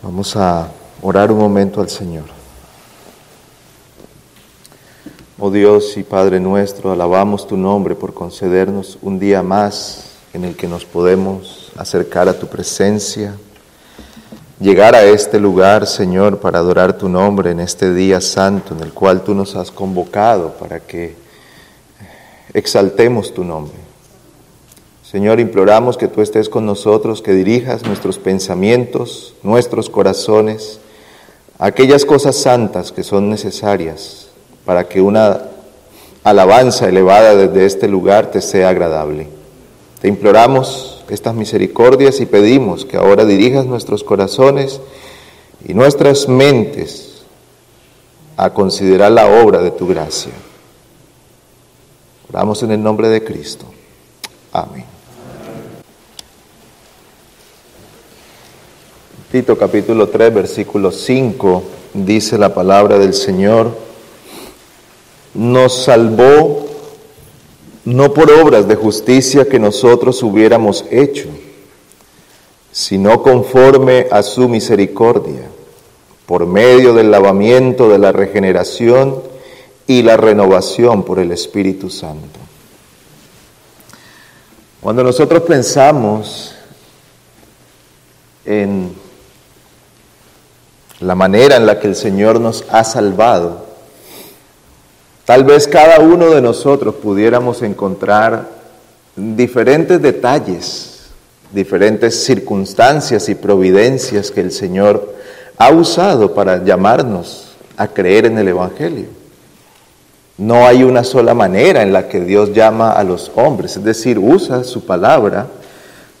Vamos a orar un momento al Señor. Oh Dios y Padre nuestro, alabamos tu nombre por concedernos un día más en el que nos podemos acercar a tu presencia, llegar a este lugar, Señor, para adorar tu nombre en este día santo en el cual tú nos has convocado para que exaltemos tu nombre. Señor, imploramos que tú estés con nosotros, que dirijas nuestros pensamientos, nuestros corazones, aquellas cosas santas que son necesarias para que una alabanza elevada desde este lugar te sea agradable. Te imploramos estas misericordias y pedimos que ahora dirijas nuestros corazones y nuestras mentes a considerar la obra de tu gracia. Oramos en el nombre de Cristo. Amén. Tito capítulo 3, versículo 5, dice la palabra del Señor, nos salvó no por obras de justicia que nosotros hubiéramos hecho, sino conforme a su misericordia, por medio del lavamiento de la regeneración y la renovación por el Espíritu Santo. Cuando nosotros pensamos en la manera en la que el Señor nos ha salvado, tal vez cada uno de nosotros pudiéramos encontrar diferentes detalles, diferentes circunstancias y providencias que el Señor ha usado para llamarnos a creer en el Evangelio. No hay una sola manera en la que Dios llama a los hombres, es decir, usa su palabra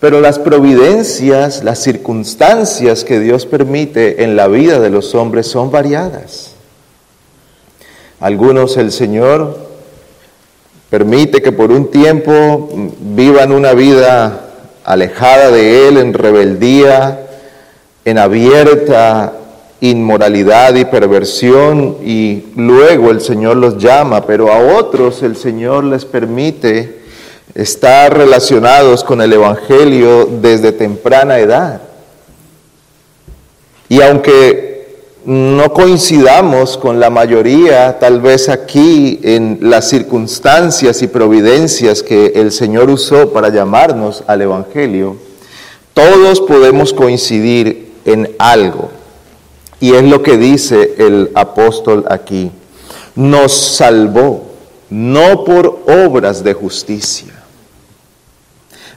pero las providencias, las circunstancias que Dios permite en la vida de los hombres son variadas. Algunos el Señor permite que por un tiempo vivan una vida alejada de Él, en rebeldía, en abierta inmoralidad y perversión, y luego el Señor los llama, pero a otros el Señor les permite estar relacionados con el Evangelio desde temprana edad. Y aunque no coincidamos con la mayoría, tal vez aquí, en las circunstancias y providencias que el Señor usó para llamarnos al Evangelio, todos podemos coincidir en algo. Y es lo que dice el apóstol aquí. Nos salvó, no por obras de justicia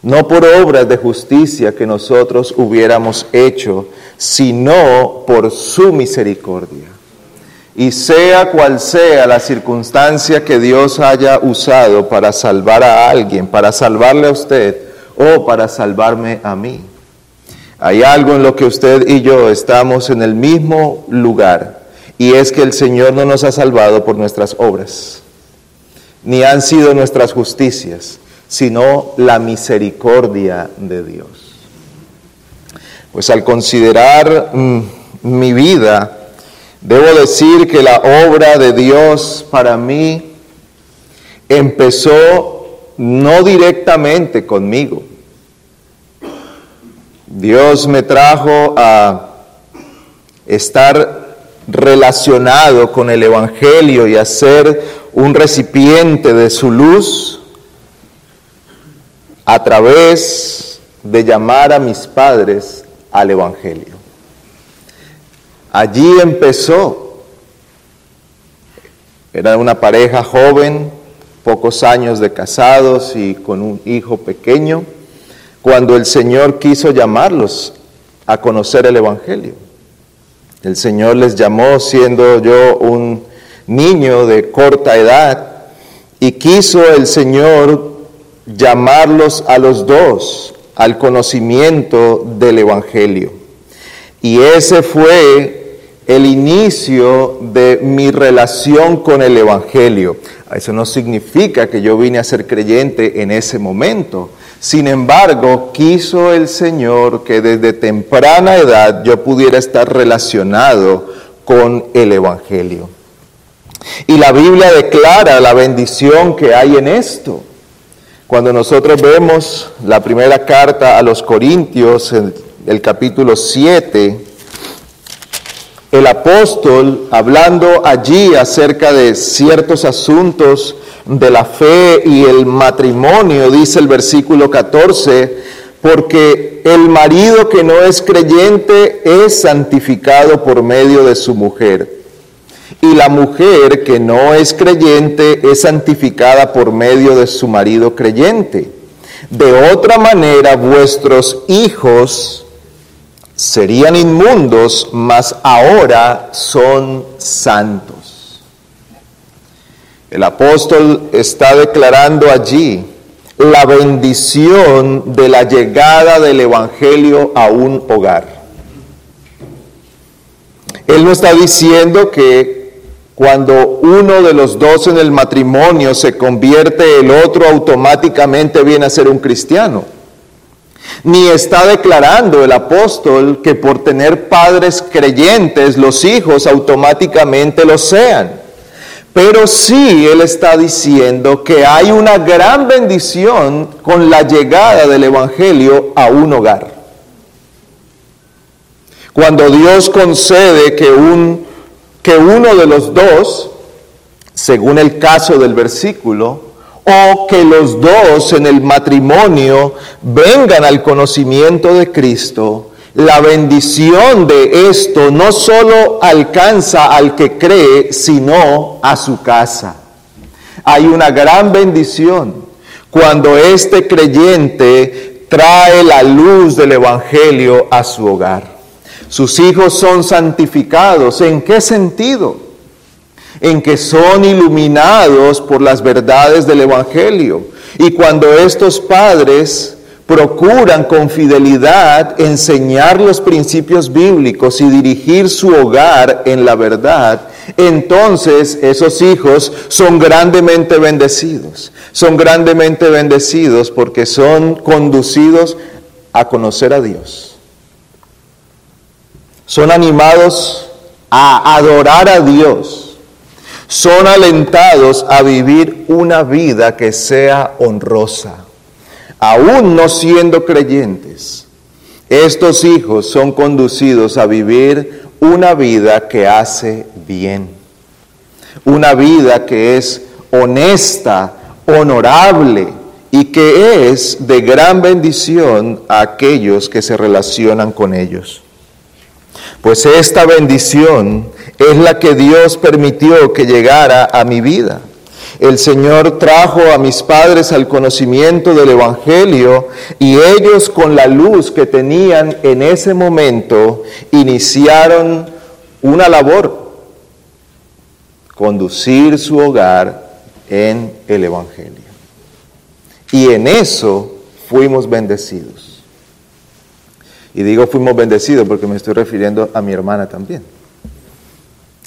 no por obras de justicia que nosotros hubiéramos hecho, sino por su misericordia. Y sea cual sea la circunstancia que Dios haya usado para salvar a alguien, para salvarle a usted o para salvarme a mí. Hay algo en lo que usted y yo estamos en el mismo lugar y es que el Señor no nos ha salvado por nuestras obras, ni han sido nuestras justicias, sino la misericordia de Dios. Pues al considerar mm, mi vida, debo decir que la obra de Dios para mí empezó no directamente conmigo. Dios me trajo a estar relacionado con el Evangelio y a ser un recipiente de su luz a través de llamar a mis padres al Evangelio. Allí empezó. Era una pareja joven, pocos años de casados y con un hijo pequeño, cuando el Señor quiso llamarlos a conocer el Evangelio. El Señor les llamó siendo yo un niño de corta edad y quiso el Señor llamarlos a los dos al conocimiento del Evangelio. Y ese fue el inicio de mi relación con el Evangelio. Eso no significa que yo vine a ser creyente en ese momento. Sin embargo, quiso el Señor que desde temprana edad yo pudiera estar relacionado con el Evangelio. Y la Biblia declara la bendición que hay en esto. Cuando nosotros vemos la primera carta a los Corintios, el, el capítulo 7, el apóstol, hablando allí acerca de ciertos asuntos de la fe y el matrimonio, dice el versículo 14, porque el marido que no es creyente es santificado por medio de su mujer. Y la mujer que no es creyente es santificada por medio de su marido creyente. De otra manera, vuestros hijos serían inmundos, mas ahora son santos. El apóstol está declarando allí la bendición de la llegada del Evangelio a un hogar. Él no está diciendo que cuando uno de los dos en el matrimonio se convierte, el otro automáticamente viene a ser un cristiano. Ni está declarando el apóstol que por tener padres creyentes los hijos automáticamente lo sean. Pero sí Él está diciendo que hay una gran bendición con la llegada del Evangelio a un hogar. Cuando Dios concede que, un, que uno de los dos, según el caso del versículo, o que los dos en el matrimonio vengan al conocimiento de Cristo, la bendición de esto no solo alcanza al que cree, sino a su casa. Hay una gran bendición cuando este creyente trae la luz del Evangelio a su hogar. Sus hijos son santificados. ¿En qué sentido? en que son iluminados por las verdades del Evangelio. Y cuando estos padres procuran con fidelidad enseñar los principios bíblicos y dirigir su hogar en la verdad, entonces esos hijos son grandemente bendecidos. Son grandemente bendecidos porque son conducidos a conocer a Dios. Son animados a adorar a Dios son alentados a vivir una vida que sea honrosa, aún no siendo creyentes. Estos hijos son conducidos a vivir una vida que hace bien, una vida que es honesta, honorable y que es de gran bendición a aquellos que se relacionan con ellos. Pues esta bendición es la que Dios permitió que llegara a mi vida. El Señor trajo a mis padres al conocimiento del Evangelio y ellos con la luz que tenían en ese momento iniciaron una labor, conducir su hogar en el Evangelio. Y en eso fuimos bendecidos. Y digo fuimos bendecidos porque me estoy refiriendo a mi hermana también.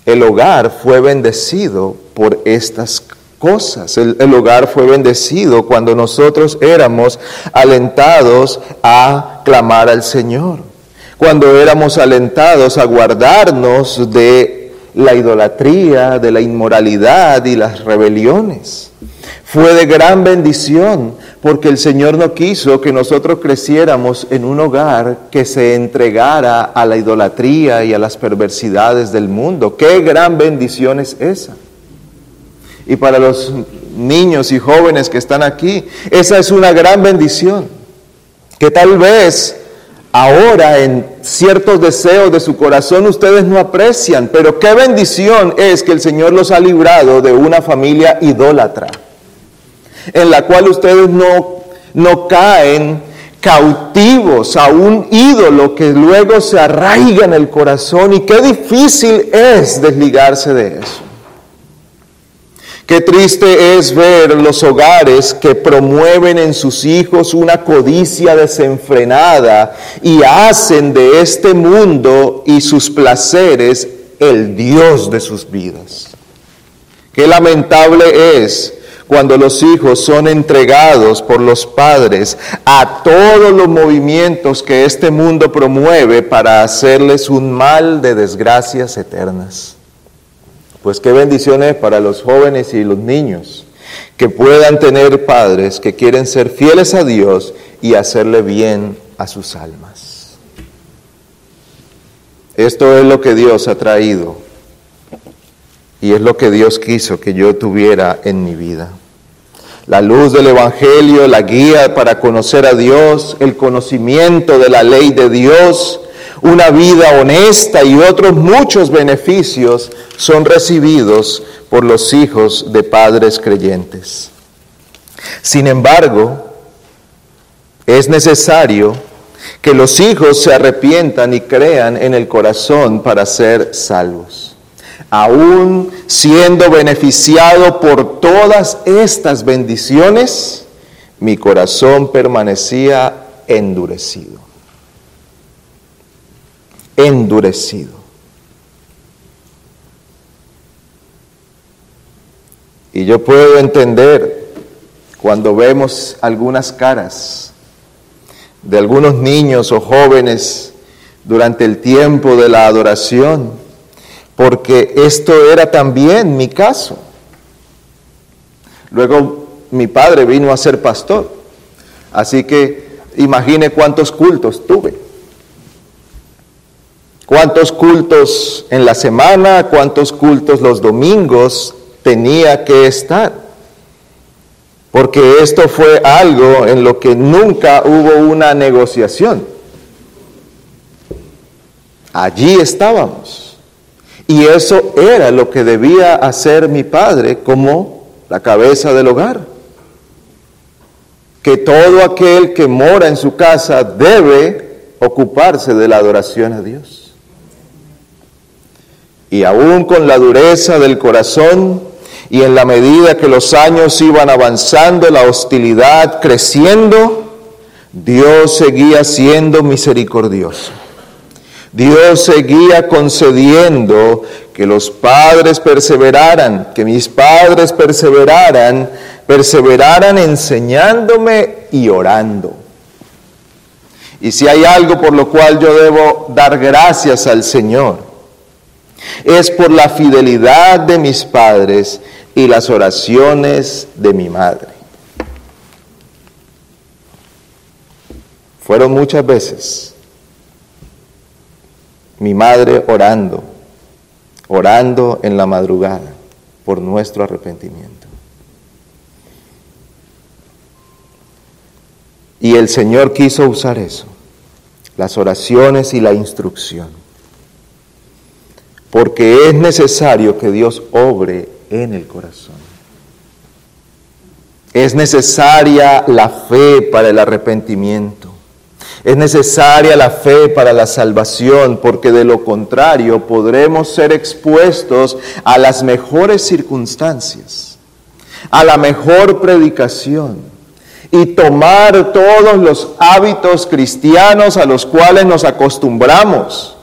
El hogar fue bendecido por estas cosas. El, hogar fue bendecido cuando nosotros éramos alentados a clamar al Señor. Cuando éramos alentados a guardarnos de la idolatría, de la inmoralidad y las rebeliones. Fue de gran bendición porque el Señor no quiso que nosotros creciéramos en un hogar que se entregara a la idolatría y a las perversidades del mundo. Qué gran bendición es esa. Y para los niños y jóvenes que están aquí, esa es una gran bendición. Que tal vez ahora en ciertos deseos de su corazón ustedes no aprecian, pero qué bendición es que el Señor los ha librado de una familia idólatra en la cual ustedes no, no caen cautivos a un ídolo que luego se arraiga en el corazón y qué difícil es desligarse de eso. Qué triste es ver los hogares que promueven en sus hijos una codicia desenfrenada y hacen de este mundo y sus placeres el Dios de sus vidas. Qué lamentable es cuando los hijos son entregados por los padres a todos los movimientos que este mundo promueve para hacerles un mal de desgracias eternas. Pues qué bendiciones para los jóvenes y los niños que puedan tener padres que quieren ser fieles a Dios y hacerle bien a sus almas. Esto es lo que Dios ha traído y es lo que Dios quiso que yo tuviera en mi vida. La luz del Evangelio, la guía para conocer a Dios, el conocimiento de la ley de Dios, una vida honesta y otros muchos beneficios son recibidos por los hijos de padres creyentes. Sin embargo, es necesario que los hijos se arrepientan y crean en el corazón para ser salvos. Aún siendo beneficiado por todas estas bendiciones, mi corazón permanecía endurecido endurecido. Y yo puedo entender cuando vemos algunas caras de algunos niños o jóvenes durante el tiempo de la adoración, porque esto era también mi caso. Luego mi padre vino a ser pastor, así que imagine cuántos cultos tuve. ¿Cuántos cultos en la semana, cuántos cultos los domingos tenía que estar? Porque esto fue algo en lo que nunca hubo una negociación. Allí estábamos. Y eso era lo que debía hacer mi padre como la cabeza del hogar. Que todo aquel que mora en su casa debe ocuparse de la adoración a Dios. Y aún con la dureza del corazón y en la medida que los años iban avanzando, la hostilidad creciendo, Dios seguía siendo misericordioso. Dios seguía concediendo que los padres perseveraran, que mis padres perseveraran, perseveraran enseñándome y orando. Y si hay algo por lo cual yo debo dar gracias al Señor, es por la fidelidad de mis padres y las oraciones de mi madre. Fueron muchas veces mi madre orando, orando en la madrugada por nuestro arrepentimiento. Y el Señor quiso usar eso, las oraciones y la instrucción porque es necesario que Dios obre en el corazón. Es necesaria la fe para el arrepentimiento. Es necesaria la fe para la salvación, porque de lo contrario podremos ser expuestos a las mejores circunstancias, a la mejor predicación y tomar todos los hábitos cristianos a los cuales nos acostumbramos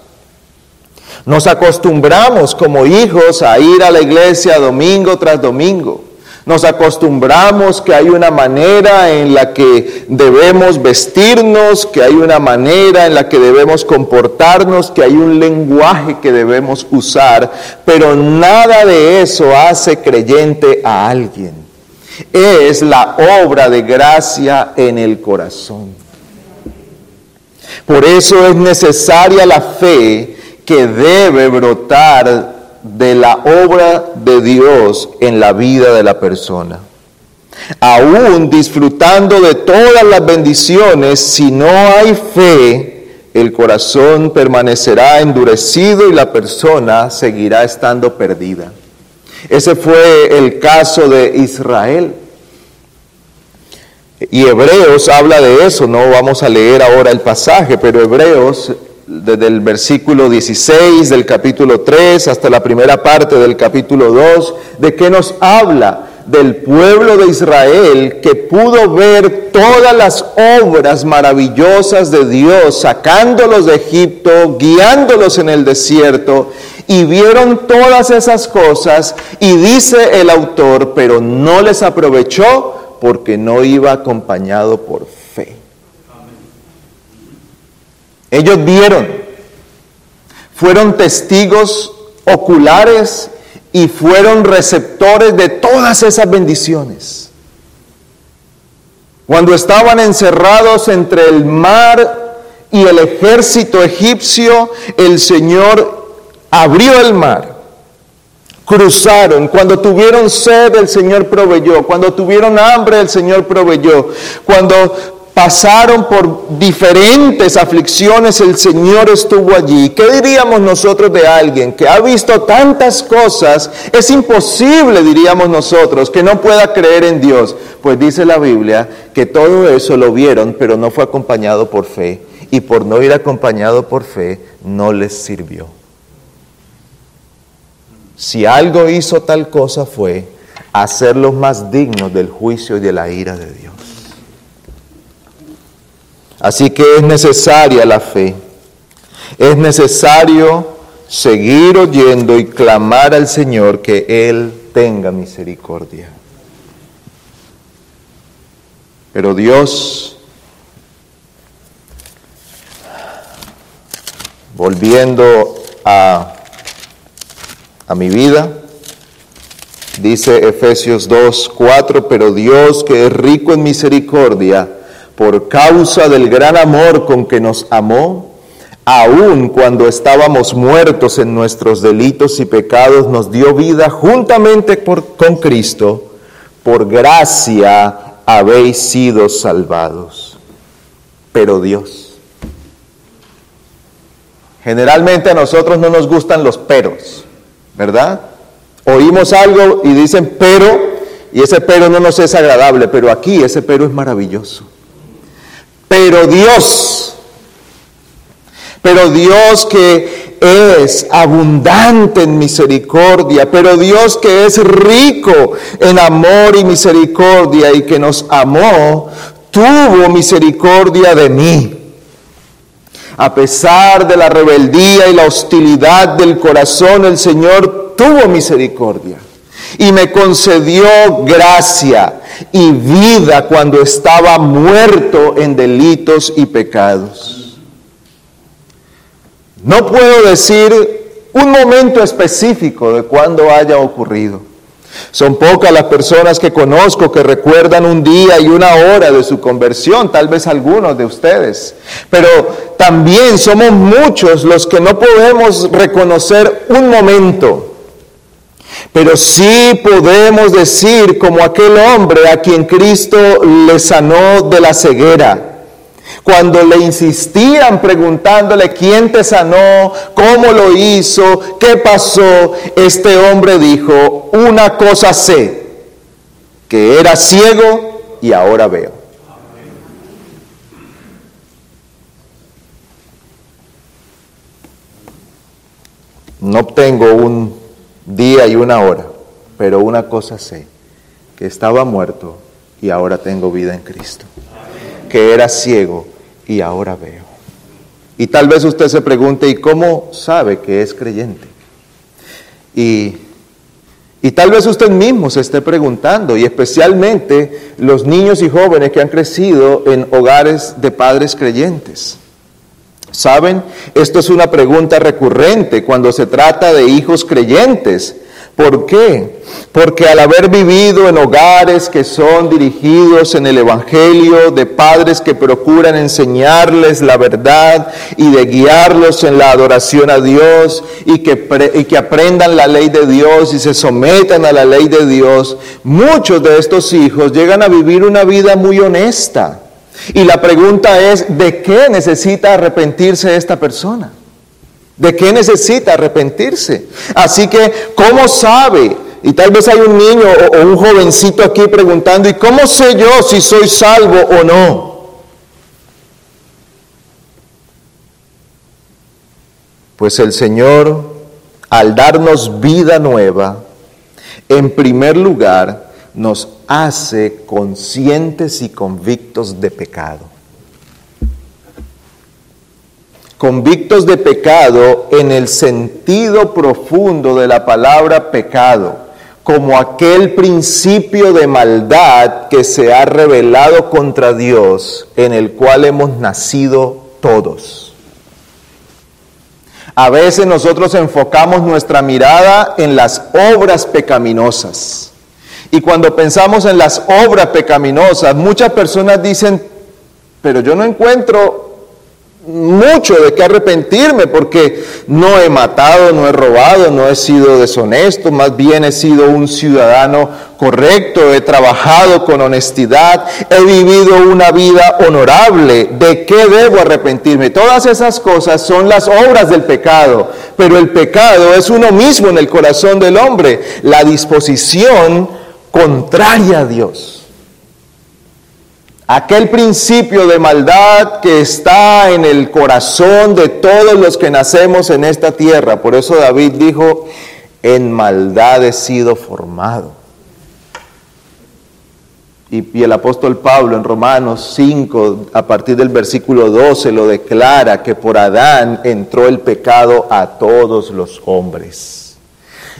nos acostumbramos como hijos a ir a la iglesia domingo tras domingo. Nos acostumbramos que hay una manera en la que debemos vestirnos, que hay una manera en la que debemos comportarnos, que hay un lenguaje que debemos usar, pero nada de eso hace creyente a alguien. Es la obra de gracia en el corazón. Por eso es necesaria la fe que debe brotar de la obra de Dios en la vida de la persona. Aún disfrutando de todas las bendiciones, si no hay fe, el corazón permanecerá endurecido y la persona seguirá estando perdida. Ese fue el caso de Israel. Y Hebreos habla de eso, no vamos a leer ahora el pasaje, pero Hebreos desde el versículo 16 del capítulo 3 hasta la primera parte del capítulo 2, de que nos habla del pueblo de Israel que pudo ver todas las obras maravillosas de Dios, sacándolos de Egipto, guiándolos en el desierto, y vieron todas esas cosas, y dice el autor, pero no les aprovechó porque no iba acompañado por Ellos vieron, fueron testigos oculares y fueron receptores de todas esas bendiciones. Cuando estaban encerrados entre el mar y el ejército egipcio, el Señor abrió el mar. Cruzaron, cuando tuvieron sed el Señor proveyó, cuando tuvieron hambre el Señor proveyó, cuando pasaron por diferentes aflicciones, el Señor estuvo allí. ¿Qué diríamos nosotros de alguien que ha visto tantas cosas? Es imposible, diríamos nosotros, que no pueda creer en Dios. Pues dice la Biblia que todo eso lo vieron, pero no fue acompañado por fe y por no ir acompañado por fe, no les sirvió. Si algo hizo tal cosa fue hacerlos más dignos del juicio y de la ira de Dios. Así que es necesaria la fe. Es necesario seguir oyendo y clamar al Señor que Él tenga misericordia. Pero Dios volviendo a, a mi vida, dice Efesios 2, 4, pero Dios que es rico en misericordia, por causa del gran amor con que nos amó, aun cuando estábamos muertos en nuestros delitos y pecados, nos dio vida juntamente con Cristo, por gracia habéis sido salvados. Pero Dios, Generalmente a nosotros no nos gustan los peros, ¿verdad? Oímos algo y dicen pero, y ese pero no nos es agradable, pero aquí ese pero es maravilloso. Pero Dios, pero Dios que es abundante en misericordia, pero Dios que es rico en amor y misericordia y que nos amó, tuvo misericordia de mí. A pesar de la rebeldía y la hostilidad del corazón, el Señor tuvo misericordia y me concedió gracia y vida cuando estaba muerto en delitos y pecados. No puedo decir un momento específico de cuando haya ocurrido. Son pocas las personas que conozco que recuerdan un día y una hora de su conversión, tal vez algunos de ustedes. Pero también somos muchos los que no podemos reconocer un momento. Pero sí podemos decir como aquel hombre a quien Cristo le sanó de la ceguera cuando le insistían preguntándole quién te sanó, cómo lo hizo, qué pasó, este hombre dijo, una cosa sé, que era ciego y ahora veo. No tengo un día y una hora, pero una cosa sé, que estaba muerto y ahora tengo vida en Cristo. Que era ciego y ahora veo. Y tal vez usted se pregunte, ¿y cómo sabe que es creyente? Y, y tal vez usted mismo se esté preguntando, y especialmente los niños y jóvenes que han crecido en hogares de padres creyentes. ¿Saben? Esto es una pregunta recurrente cuando se trata de hijos creyentes. ¿Por qué? Porque al haber vivido en hogares que son dirigidos en el Evangelio, de padres que procuran enseñarles la verdad y de guiarlos en la adoración a Dios y que, y que aprendan la ley de Dios y se sometan a la ley de Dios, muchos de estos hijos llegan a vivir una vida muy honesta. Y la pregunta es, ¿de qué necesita arrepentirse esta persona? ¿De qué necesita arrepentirse? Así que, ¿cómo sabe? Y tal vez hay un niño o, un jovencito aquí preguntando, ¿y cómo sé yo si soy salvo o no? Pues el Señor, al darnos vida nueva, en primer lugar, nos hace conscientes y convictos de pecado. Convictos de pecado en el sentido profundo de la palabra pecado como aquel principio de maldad que se ha revelado contra Dios, en el cual hemos nacido todos. A veces nosotros enfocamos nuestra mirada en las obras pecaminosas. Y cuando pensamos en las obras pecaminosas, muchas personas dicen, pero yo no encuentro mucho de qué arrepentirme porque no he matado, no he robado, no he sido deshonesto, más bien he sido un ciudadano correcto, he trabajado con honestidad, he vivido una vida honorable. ¿De qué debo arrepentirme? Todas esas cosas son las obras del pecado, pero el pecado es uno mismo en el corazón del hombre, la disposición contraria a Dios aquel principio de maldad que está en el corazón de todos los que nacemos en esta tierra. Por eso David dijo, en maldad he sido formado. Y, el apóstol Pablo en Romanos 5, a partir del versículo 12, lo declara que por Adán entró el pecado a todos los hombres.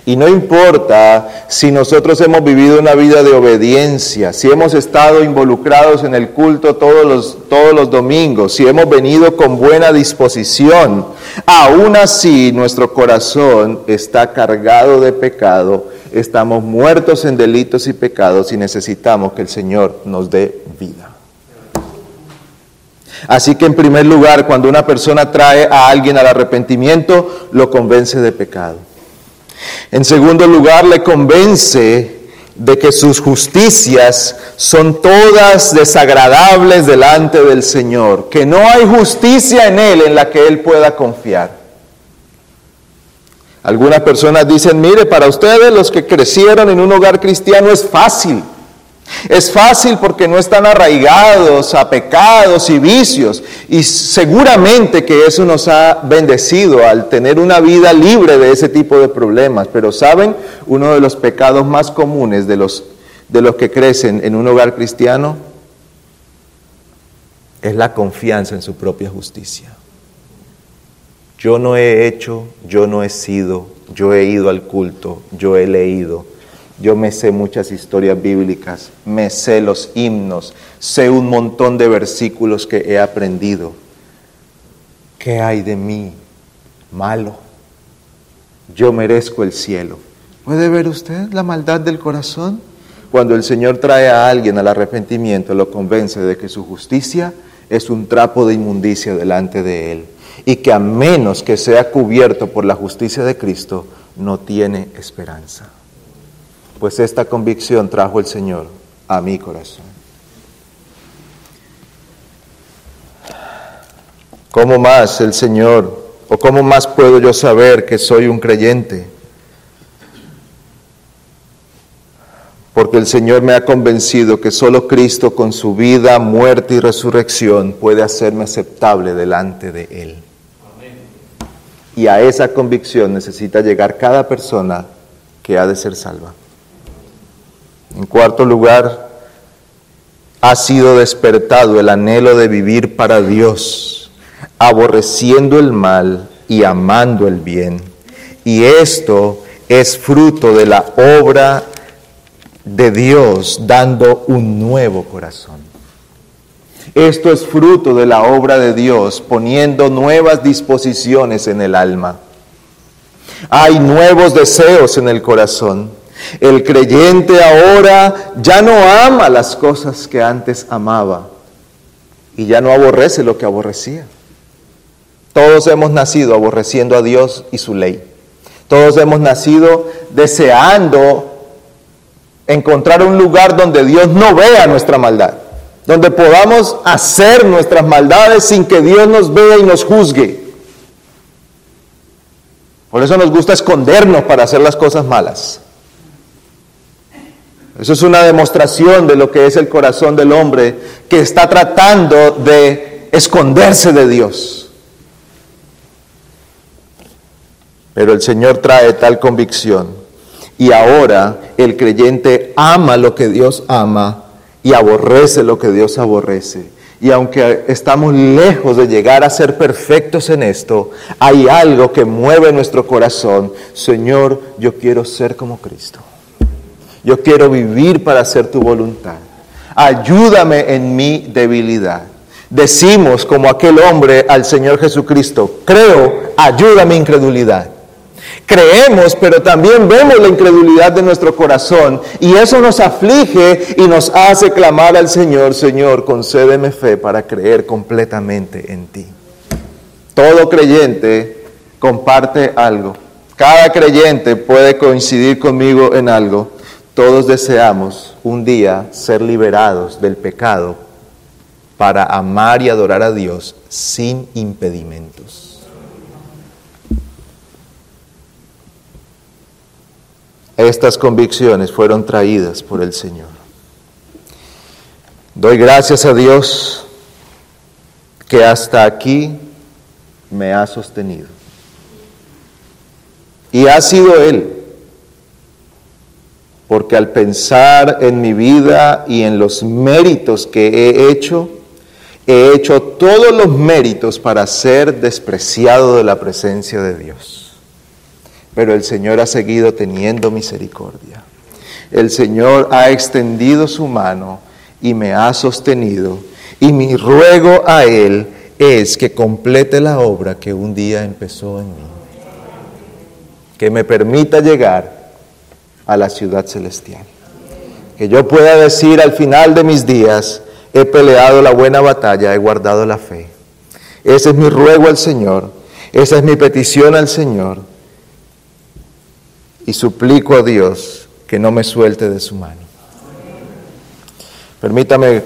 Y no importa si nosotros hemos vivido una vida de obediencia, si hemos estado involucrados en el culto todos los, todos los domingos, si hemos venido con buena disposición, aún así nuestro corazón está cargado de pecado, estamos muertos en delitos y pecados y necesitamos que el Señor nos dé vida. Así que en primer lugar, cuando una persona trae a alguien al arrepentimiento, lo convence de pecado. En segundo lugar, le convence de que sus justicias son todas desagradables delante del Señor, que no hay justicia en Él en la que Él pueda confiar. Algunas personas dicen, mire, para ustedes los que crecieron en un hogar cristiano es fácil. Es fácil porque no están arraigados a pecados y vicios y seguramente que eso nos ha bendecido al tener una vida libre de ese tipo de problemas. Pero saben, uno de los pecados más comunes de los, de los que crecen en un hogar cristiano es la confianza en su propia justicia. Yo no he hecho, yo no he sido, yo he ido al culto, yo he leído, yo me sé muchas historias bíblicas, me sé los himnos, sé un montón de versículos que he aprendido. ¿Qué hay de mí malo? Yo merezco el cielo. ¿Puede ver usted la maldad del corazón? Cuando el Señor trae a alguien al arrepentimiento, lo convence de que su justicia es un trapo de inmundicia delante de Él y que a menos que sea cubierto por la justicia de Cristo, no tiene esperanza pues esta convicción trajo el Señor a mi corazón. ¿Cómo más el Señor, o cómo más puedo yo saber que soy un creyente? Porque el Señor me ha convencido que solo Cristo con su vida, muerte y resurrección puede hacerme aceptable delante de Él. Y a esa convicción necesita llegar cada persona que ha de ser salva. En cuarto lugar, ha sido despertado el anhelo de vivir para Dios, aborreciendo el mal y amando el bien. Y esto es fruto de la obra de Dios dando un nuevo corazón. Esto es fruto de la obra de Dios poniendo nuevas disposiciones en el alma. Hay nuevos deseos en el corazón. El creyente ahora ya no ama las cosas que antes amaba y ya no aborrece lo que aborrecía. Todos hemos nacido aborreciendo a Dios y su ley. Todos hemos nacido deseando encontrar un lugar donde Dios no vea nuestra maldad, donde podamos hacer nuestras maldades sin que Dios nos vea y nos juzgue. Por eso nos gusta escondernos para hacer las cosas malas. Eso es una demostración de lo que es el corazón del hombre que está tratando de esconderse de Dios. Pero el Señor trae tal convicción y ahora el creyente ama lo que Dios ama y aborrece lo que Dios aborrece. Y aunque estamos lejos de llegar a ser perfectos en esto, hay algo que mueve nuestro corazón. Señor, yo quiero ser como Cristo. Yo quiero vivir para hacer tu voluntad. Ayúdame en mi debilidad. Decimos como aquel hombre al Señor Jesucristo, creo, ayuda mi incredulidad. Creemos, pero también vemos la incredulidad de nuestro corazón y eso nos aflige y nos hace clamar al Señor, Señor, concédeme fe para creer completamente en ti. Todo creyente comparte algo. Cada creyente puede coincidir conmigo en algo. Todos deseamos un día ser liberados del pecado para amar y adorar a Dios sin impedimentos. Estas convicciones fueron traídas por el Señor. Doy gracias a Dios que hasta aquí me ha sostenido. Y ha sido Él porque al pensar en mi vida y en los méritos que he hecho, he hecho todos los méritos para ser despreciado de la presencia de Dios. Pero el Señor ha seguido teniendo misericordia. El Señor ha extendido su mano y me ha sostenido. Y mi ruego a Él es que complete la obra que un día empezó en mí. Que me permita llegar a la ciudad celestial. Que yo pueda decir al final de mis días, he peleado la buena batalla, he guardado la fe. Ese es mi ruego al Señor, esa es mi petición al Señor. Y suplico a Dios que no me suelte de su mano. Permítame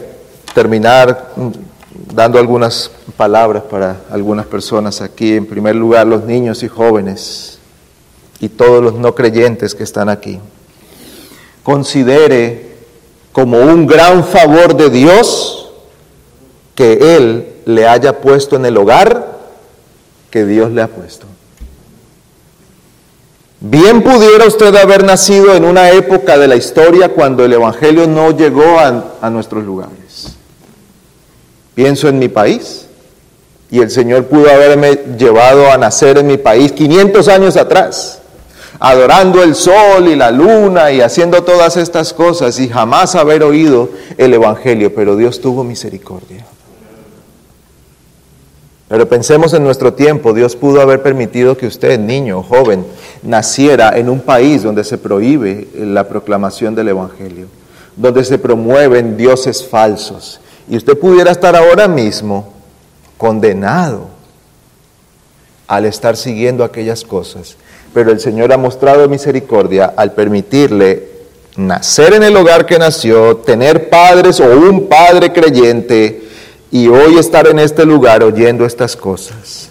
terminar dando algunas palabras para algunas personas aquí. En primer lugar, los niños y jóvenes y todos los no creyentes que están aquí considere como un gran favor de Dios que Él le haya puesto en el hogar que Dios le ha puesto. Bien pudiera usted haber nacido en una época de la historia cuando el Evangelio no llegó a, nuestros lugares. Pienso en mi país y el Señor pudo haberme llevado a nacer en mi país 500 años atrás adorando el sol y la luna y haciendo todas estas cosas y jamás haber oído el Evangelio, pero Dios tuvo misericordia. Pero pensemos en nuestro tiempo, Dios pudo haber permitido que usted, niño, joven, naciera en un país donde se prohíbe la proclamación del Evangelio, donde se promueven dioses falsos, y usted pudiera estar ahora mismo condenado al estar siguiendo aquellas cosas pero el Señor ha mostrado misericordia al permitirle nacer en el hogar que nació, tener padres o un padre creyente y hoy estar en este lugar oyendo estas cosas.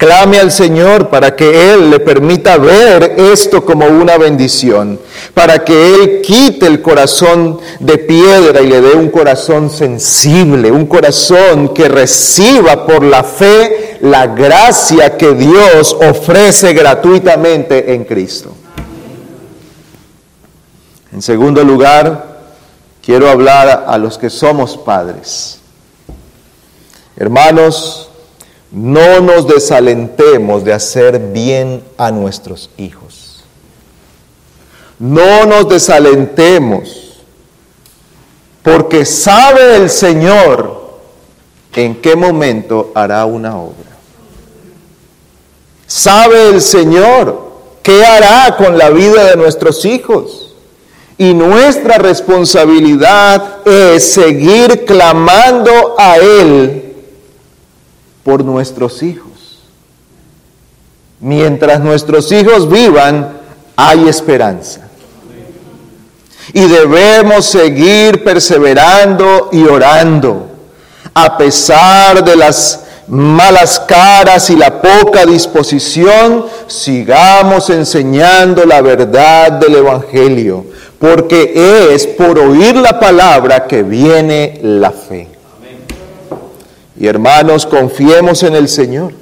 Clame al Señor para que Él le permita ver esto como una bendición, para que Él quite el corazón de piedra y le dé un corazón sensible, un corazón que reciba por la fe la gracia que Dios ofrece gratuitamente en Cristo. En segundo lugar, quiero hablar a los que somos padres. Hermanos, no nos desalentemos de hacer bien a nuestros hijos. No nos desalentemos, porque sabe el Señor en qué momento hará una obra. Sabe el Señor qué hará con la vida de nuestros hijos. Y nuestra responsabilidad es seguir clamando a Él por nuestros hijos. Mientras nuestros hijos vivan, hay esperanza. Y debemos seguir perseverando y orando, a pesar de las malas caras y la poca disposición, sigamos enseñando la verdad del Evangelio, porque es por oír la palabra que viene la fe. Y hermanos, confiemos en el Señor,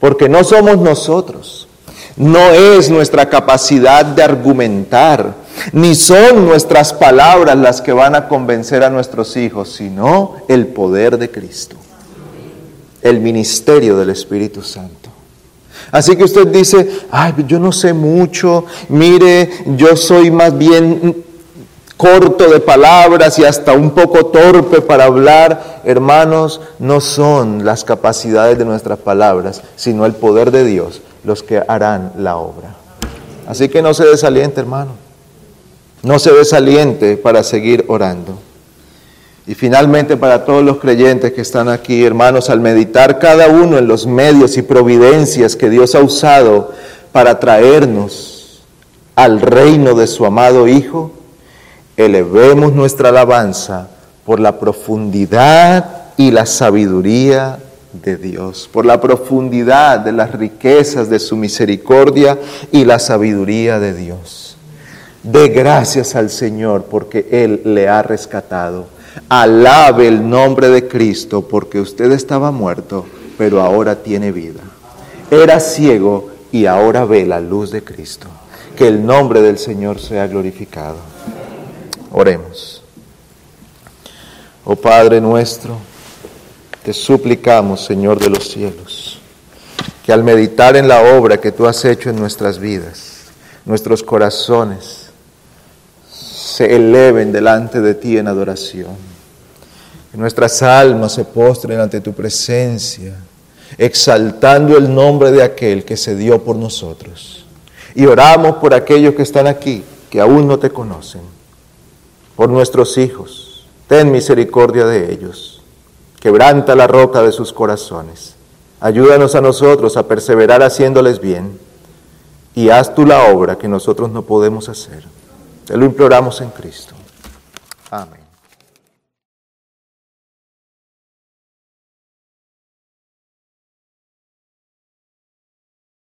porque no somos nosotros, no es nuestra capacidad de argumentar, ni son nuestras palabras las que van a convencer a nuestros hijos, sino el poder de Cristo, el ministerio del Espíritu Santo. Así que usted dice, ay, yo no sé mucho, mire, yo soy más bien corto de palabras y hasta un poco torpe para hablar, hermanos, no son las capacidades de nuestras palabras, sino el poder de Dios los que harán la obra. Así que no se desaliente, hermano. No se desaliente para seguir orando. Y finalmente para todos los creyentes que están aquí, hermanos, al meditar cada uno en los medios y providencias que Dios ha usado para traernos al reino de su amado Hijo, elevemos nuestra alabanza por la profundidad y la sabiduría de Dios, por la profundidad de las riquezas de su misericordia y la sabiduría de Dios. De gracias al Señor porque Él le ha rescatado. Alabe el nombre de Cristo porque usted estaba muerto, pero ahora tiene vida. Era ciego y ahora ve la luz de Cristo. Que el nombre del Señor sea glorificado. Oremos. Oh Padre nuestro, te suplicamos, Señor de los cielos, que al meditar en la obra que tú has hecho en nuestras vidas, nuestros corazones se eleven delante de ti en adoración, que nuestras almas se postren ante tu presencia, exaltando el nombre de aquel que se dio por nosotros. Y oramos por aquellos que están aquí, que aún no te conocen, por nuestros hijos. Ten misericordia de ellos Quebranta la roca de sus corazones. Ayúdanos a nosotros a perseverar haciéndoles bien y haz tú la obra que nosotros no podemos hacer. Te lo imploramos en Cristo. Amén.